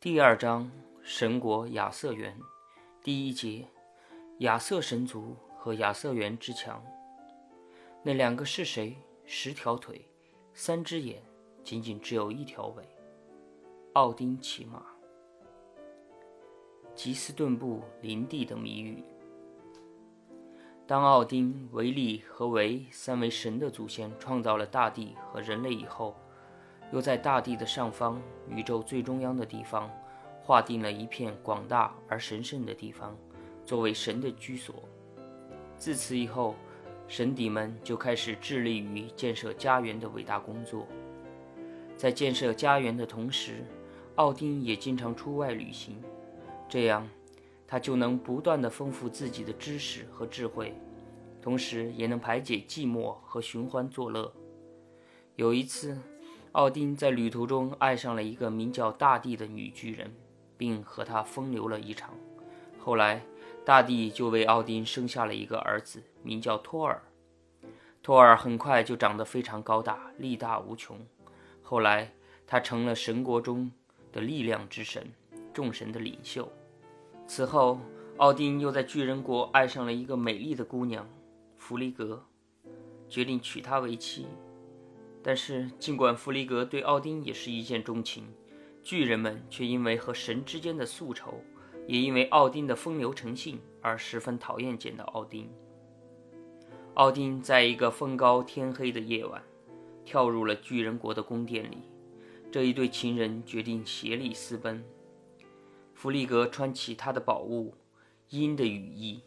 第二章神国亚瑟园，第一节亚瑟神族和亚瑟园之墙。那两个是谁？十条腿，三只眼，仅仅只有一条尾。奥丁骑马。吉斯顿布林地的谜语。当奥丁、维利和维三位神的祖先创造了大地和人类以后。又在大地的上方，宇宙最中央的地方，划定了一片广大而神圣的地方，作为神的居所。自此以后，神邸们就开始致力于建设家园的伟大工作。在建设家园的同时，奥丁也经常出外旅行，这样他就能不断地丰富自己的知识和智慧，同时也能排解寂寞和寻欢作乐。有一次。奥丁在旅途中爱上了一个名叫大地的女巨人，并和她风流了一场。后来，大地就为奥丁生下了一个儿子，名叫托尔。托尔很快就长得非常高大，力大无穷。后来，他成了神国中的力量之神，众神的领袖。此后，奥丁又在巨人国爱上了一个美丽的姑娘，弗里格，决定娶她为妻。但是，尽管弗里格对奥丁也是一见钟情，巨人们却因为和神之间的宿仇，也因为奥丁的风流成性而十分讨厌见到奥丁。奥丁在一个风高天黑的夜晚，跳入了巨人国的宫殿里。这一对情人决定协力私奔。弗里格穿起他的宝物——鹰的羽翼，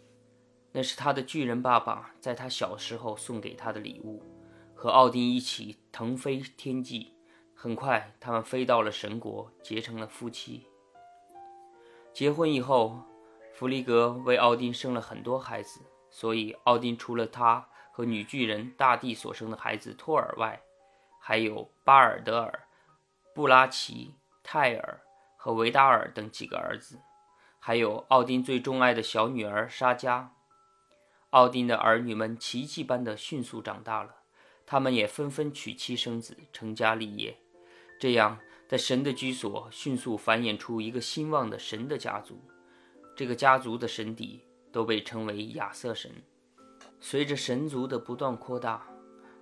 那是他的巨人爸爸在他小时候送给他的礼物。和奥丁一起腾飞天际，很快他们飞到了神国，结成了夫妻。结婚以后，弗里格为奥丁生了很多孩子，所以奥丁除了他和女巨人大地所生的孩子托尔外，还有巴尔德尔、布拉奇、泰尔和维达尔等几个儿子，还有奥丁最钟爱的小女儿莎迦。奥丁的儿女们奇迹般的迅速长大了。他们也纷纷娶妻生子，成家立业，这样在神的居所迅速繁衍出一个兴旺的神的家族。这个家族的神邸都被称为亚瑟神。随着神族的不断扩大，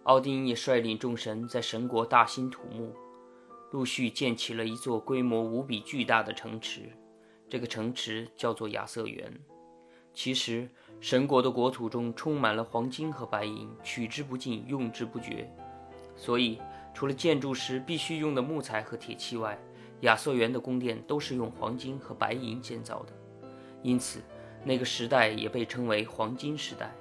奥丁也率领众神在神国大兴土木，陆续建起了一座规模无比巨大的城池。这个城池叫做亚瑟园。其实。神国的国土中充满了黄金和白银，取之不尽，用之不绝。所以，除了建筑时必须用的木材和铁器外，亚瑟园的宫殿都是用黄金和白银建造的。因此，那个时代也被称为黄金时代。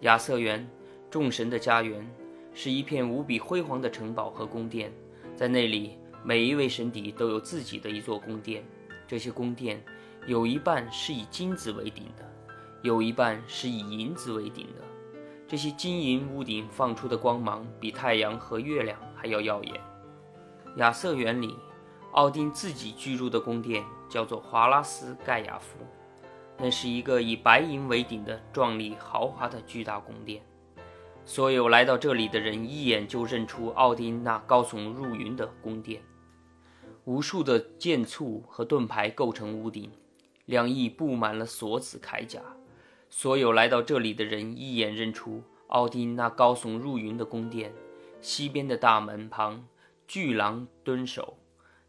亚瑟园，众神的家园，是一片无比辉煌的城堡和宫殿。在那里，每一位神邸都有自己的一座宫殿。这些宫殿有一半是以金子为顶的。有一半是以银子为顶的，这些金银屋顶放出的光芒比太阳和月亮还要耀眼。亚瑟园里，奥丁自己居住的宫殿叫做华拉斯盖亚夫，那是一个以白银为顶的壮丽豪华的巨大宫殿。所有来到这里的人一眼就认出奥丁那高耸入云的宫殿。无数的剑簇和盾牌构成屋顶，两翼布满了锁子铠甲。所有来到这里的人一眼认出奥丁那高耸入云的宫殿，西边的大门旁，巨狼蹲守，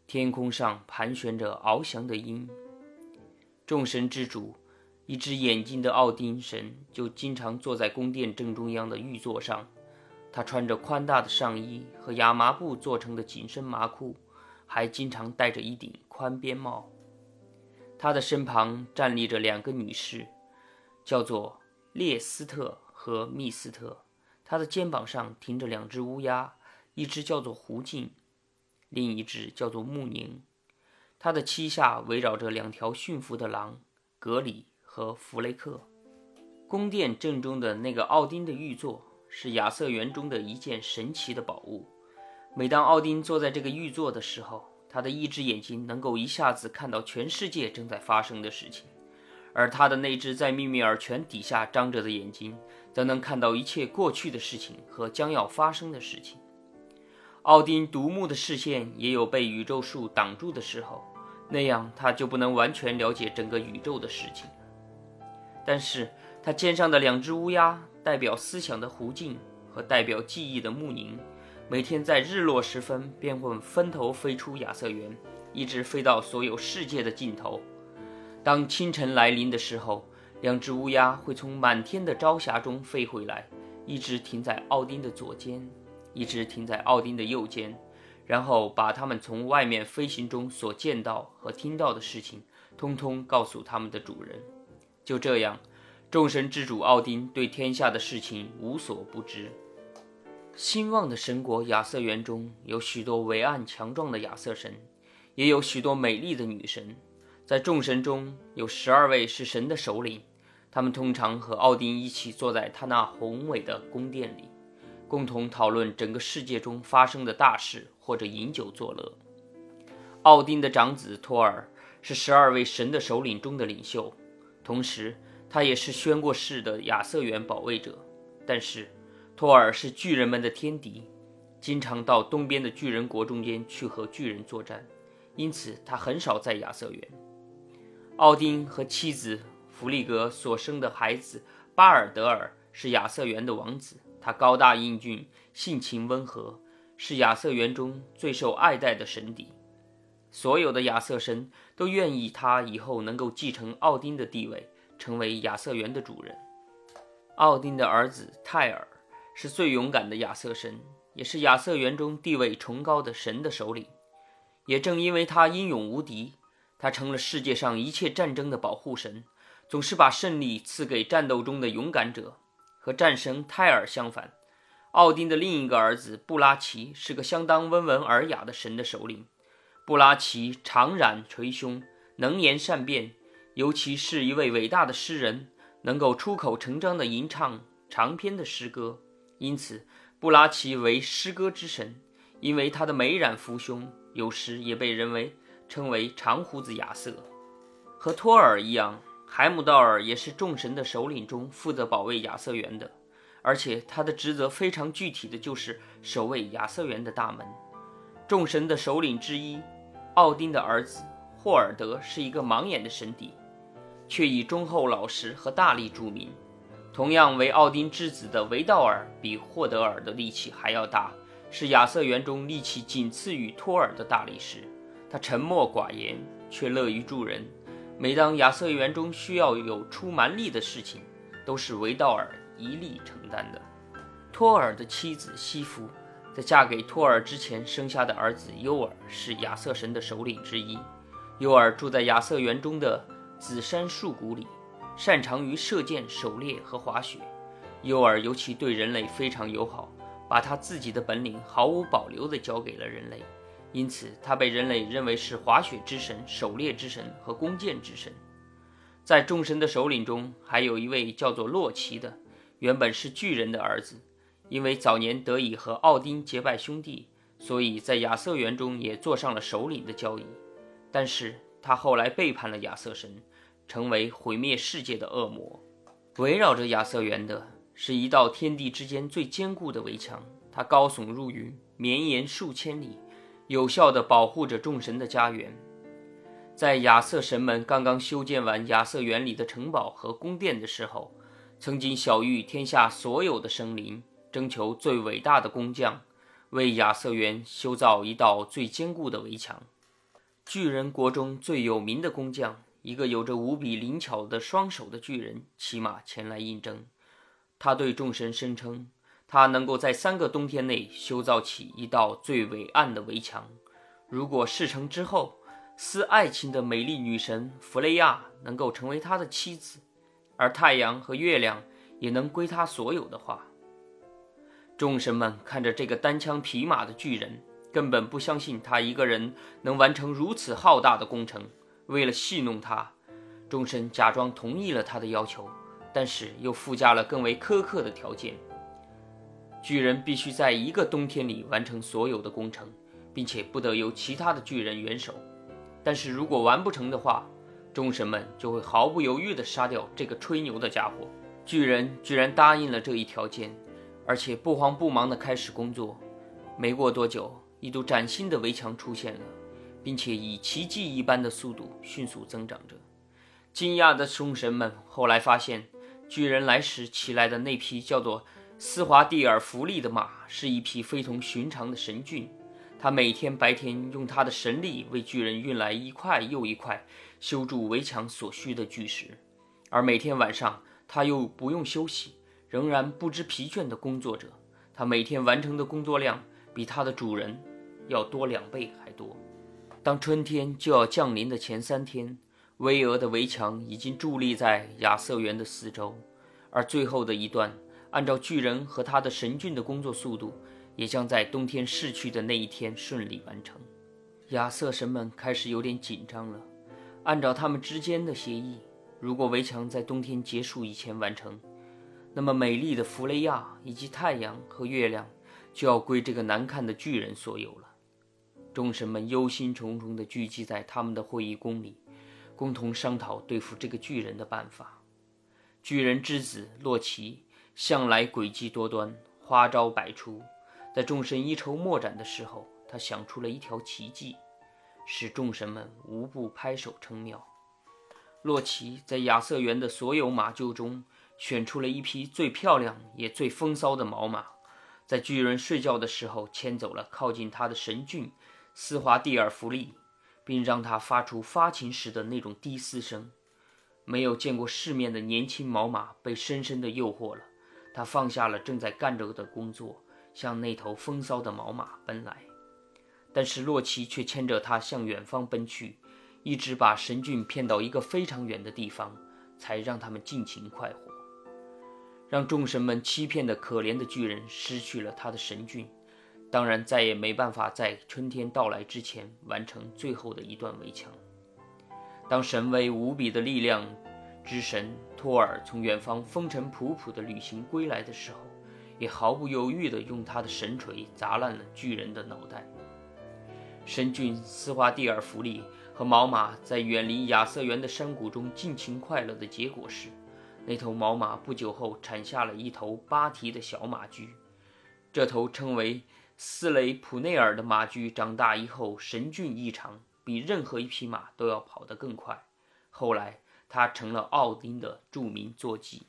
天空上盘旋着翱翔的鹰。众神之主，一只眼睛的奥丁神就经常坐在宫殿正中央的玉座上，他穿着宽大的上衣和亚麻布做成的紧身麻裤，还经常戴着一顶宽边帽。他的身旁站立着两个女士。叫做列斯特和密斯特，他的肩膀上停着两只乌鸦，一只叫做胡静，另一只叫做穆宁。他的膝下围绕着两条驯服的狼，格里和弗雷克。宫殿正中的那个奥丁的玉座是亚瑟园中的一件神奇的宝物。每当奥丁坐在这个玉座的时候，他的一只眼睛能够一下子看到全世界正在发生的事情。而他的那只在秘密耳泉底下张着的眼睛，则能看到一切过去的事情和将要发生的事情。奥丁独目的视线也有被宇宙树挡住的时候，那样他就不能完全了解整个宇宙的事情。但是他肩上的两只乌鸦，代表思想的胡静和代表记忆的穆宁，每天在日落时分便会分头飞出亚瑟园，一直飞到所有世界的尽头。当清晨来临的时候，两只乌鸦会从满天的朝霞中飞回来，一直停在奥丁的左肩，一直停在奥丁的右肩，然后把他们从外面飞行中所见到和听到的事情，通通告诉他们的主人。就这样，众神之主奥丁对天下的事情无所不知。兴旺的神国亚瑟园中有许多伟岸强壮的亚瑟神，也有许多美丽的女神。在众神中有十二位是神的首领，他们通常和奥丁一起坐在他那宏伟的宫殿里，共同讨论整个世界中发生的大事，或者饮酒作乐。奥丁的长子托尔是十二位神的首领中的领袖，同时他也是宣过誓的亚瑟园保卫者。但是，托尔是巨人们的天敌，经常到东边的巨人国中间去和巨人作战，因此他很少在亚瑟园。奥丁和妻子弗利格所生的孩子巴尔德尔是亚瑟园的王子。他高大英俊，性情温和，是亚瑟园中最受爱戴的神邸。所有的亚瑟神都愿意他以后能够继承奥丁的地位，成为亚瑟园的主人。奥丁的儿子泰尔是最勇敢的亚瑟神，也是亚瑟园中地位崇高的神的首领。也正因为他英勇无敌。他成了世界上一切战争的保护神，总是把胜利赐给战斗中的勇敢者。和战神泰尔相反，奥丁的另一个儿子布拉奇是个相当温文尔雅的神的首领。布拉奇长髯垂胸，能言善辩，尤其是一位伟大的诗人，能够出口成章地吟唱长篇的诗歌。因此，布拉奇为诗歌之神。因为他的眉髯扶胸，有时也被人为。称为长胡子亚瑟，和托尔一样，海姆道尔也是众神的首领中负责保卫亚瑟园的，而且他的职责非常具体的就是守卫亚瑟园的大门。众神的首领之一，奥丁的儿子霍尔德是一个盲眼的神邸，却以忠厚老实和大力著名。同样为奥丁之子的维道尔比霍德尔的力气还要大，是亚瑟园中力气仅次于托尔的大力士。他沉默寡言，却乐于助人。每当亚瑟园中需要有出蛮力的事情，都是维道尔一力承担的。托尔的妻子西弗，在嫁给托尔之前生下的儿子尤尔是亚瑟神的首领之一。尤尔住在亚瑟园中的紫杉树谷里，擅长于射箭、狩猎和滑雪。尤尔尤其对人类非常友好，把他自己的本领毫无保留地交给了人类。因此，他被人类认为是滑雪之神、狩猎之神和弓箭之神。在众神的首领中，还有一位叫做洛奇的，原本是巨人的儿子。因为早年得以和奥丁结拜兄弟，所以在亚瑟园中也坐上了首领的交椅。但是他后来背叛了亚瑟神，成为毁灭世界的恶魔。围绕着亚瑟园的是一道天地之间最坚固的围墙，它高耸入云，绵延数千里。有效地保护着众神的家园。在亚瑟神们刚刚修建完亚瑟园里的城堡和宫殿的时候，曾经晓谕天下所有的生灵，征求最伟大的工匠，为亚瑟园修造一道最坚固的围墙。巨人国中最有名的工匠，一个有着无比灵巧的双手的巨人，骑马前来应征。他对众神声称。他能够在三个冬天内修造起一道最伟岸的围墙。如果事成之后，似爱情的美丽女神弗雷亚能够成为他的妻子，而太阳和月亮也能归他所有的话，众神们看着这个单枪匹马的巨人，根本不相信他一个人能完成如此浩大的工程。为了戏弄他，众神假装同意了他的要求，但是又附加了更为苛刻的条件。巨人必须在一个冬天里完成所有的工程，并且不得由其他的巨人援手。但是如果完不成的话，众神们就会毫不犹豫地杀掉这个吹牛的家伙。巨人居然答应了这一条件，而且不慌不忙地开始工作。没过多久，一堵崭新的围墙出现了，并且以奇迹一般的速度迅速增长着。惊讶的众神们后来发现，巨人来时骑来的那匹叫做斯华蒂尔弗利的马，是一匹非同寻常的神骏。他每天白天用他的神力为巨人运来一块又一块修筑围墙所需的巨石，而每天晚上他又不用休息，仍然不知疲倦地工作着。他每天完成的工作量比他的主人要多两倍还多。当春天就要降临的前三天，巍峨的围墙已经伫立在亚瑟园的四周，而最后的一段，按照巨人和他的神骏的工作速度，也将在冬天逝去的那一天顺利完成。亚瑟神们开始有点紧张了。按照他们之间的协议，如果围墙在冬天结束以前完成，那么美丽的弗雷亚以及太阳和月亮就要归这个难看的巨人所有了。众神们忧心忡忡地聚集在他们的会议宫里，共同商讨对付这个巨人的办法。巨人之子洛奇向来诡计多端，花招百出。在众神一筹莫展的时候，他想出了一条奇计，使众神们无不拍手称妙。洛奇在亚瑟园的所有马厩中选出了一匹最漂亮也最风骚的毛马，在巨人睡觉的时候牵走了，靠近他的神骏。斯华蒂尔弗利，并让他发出发情时的那种低嘶声。没有见过世面的年轻毛马被深深的诱惑了，他放下了正在干着的工作，向那头风骚的毛马奔来。但是洛奇却牵着他向远方奔去，一直把神骏骗到一个非常远的地方，才让他们尽情快活。让众神们欺骗的可怜的巨人失去了他的神骏。当然，再也没办法在春天到来之前完成最后的一段围墙。当神威无比的力量之神托尔从远方风尘仆仆的旅行归来的时候，也毫不犹豫地用他的神锤砸烂了巨人的脑袋。神骏斯华蒂尔弗利和毛马在远离亚瑟园的山谷中尽情快乐的结果是，那头毛马不久后产下了一头八蹄的小马驹，这头称为。斯雷普内尔的马驹长大以后神骏异常，比任何一匹马都要跑得更快。后来，他成了奥丁的著名坐骑。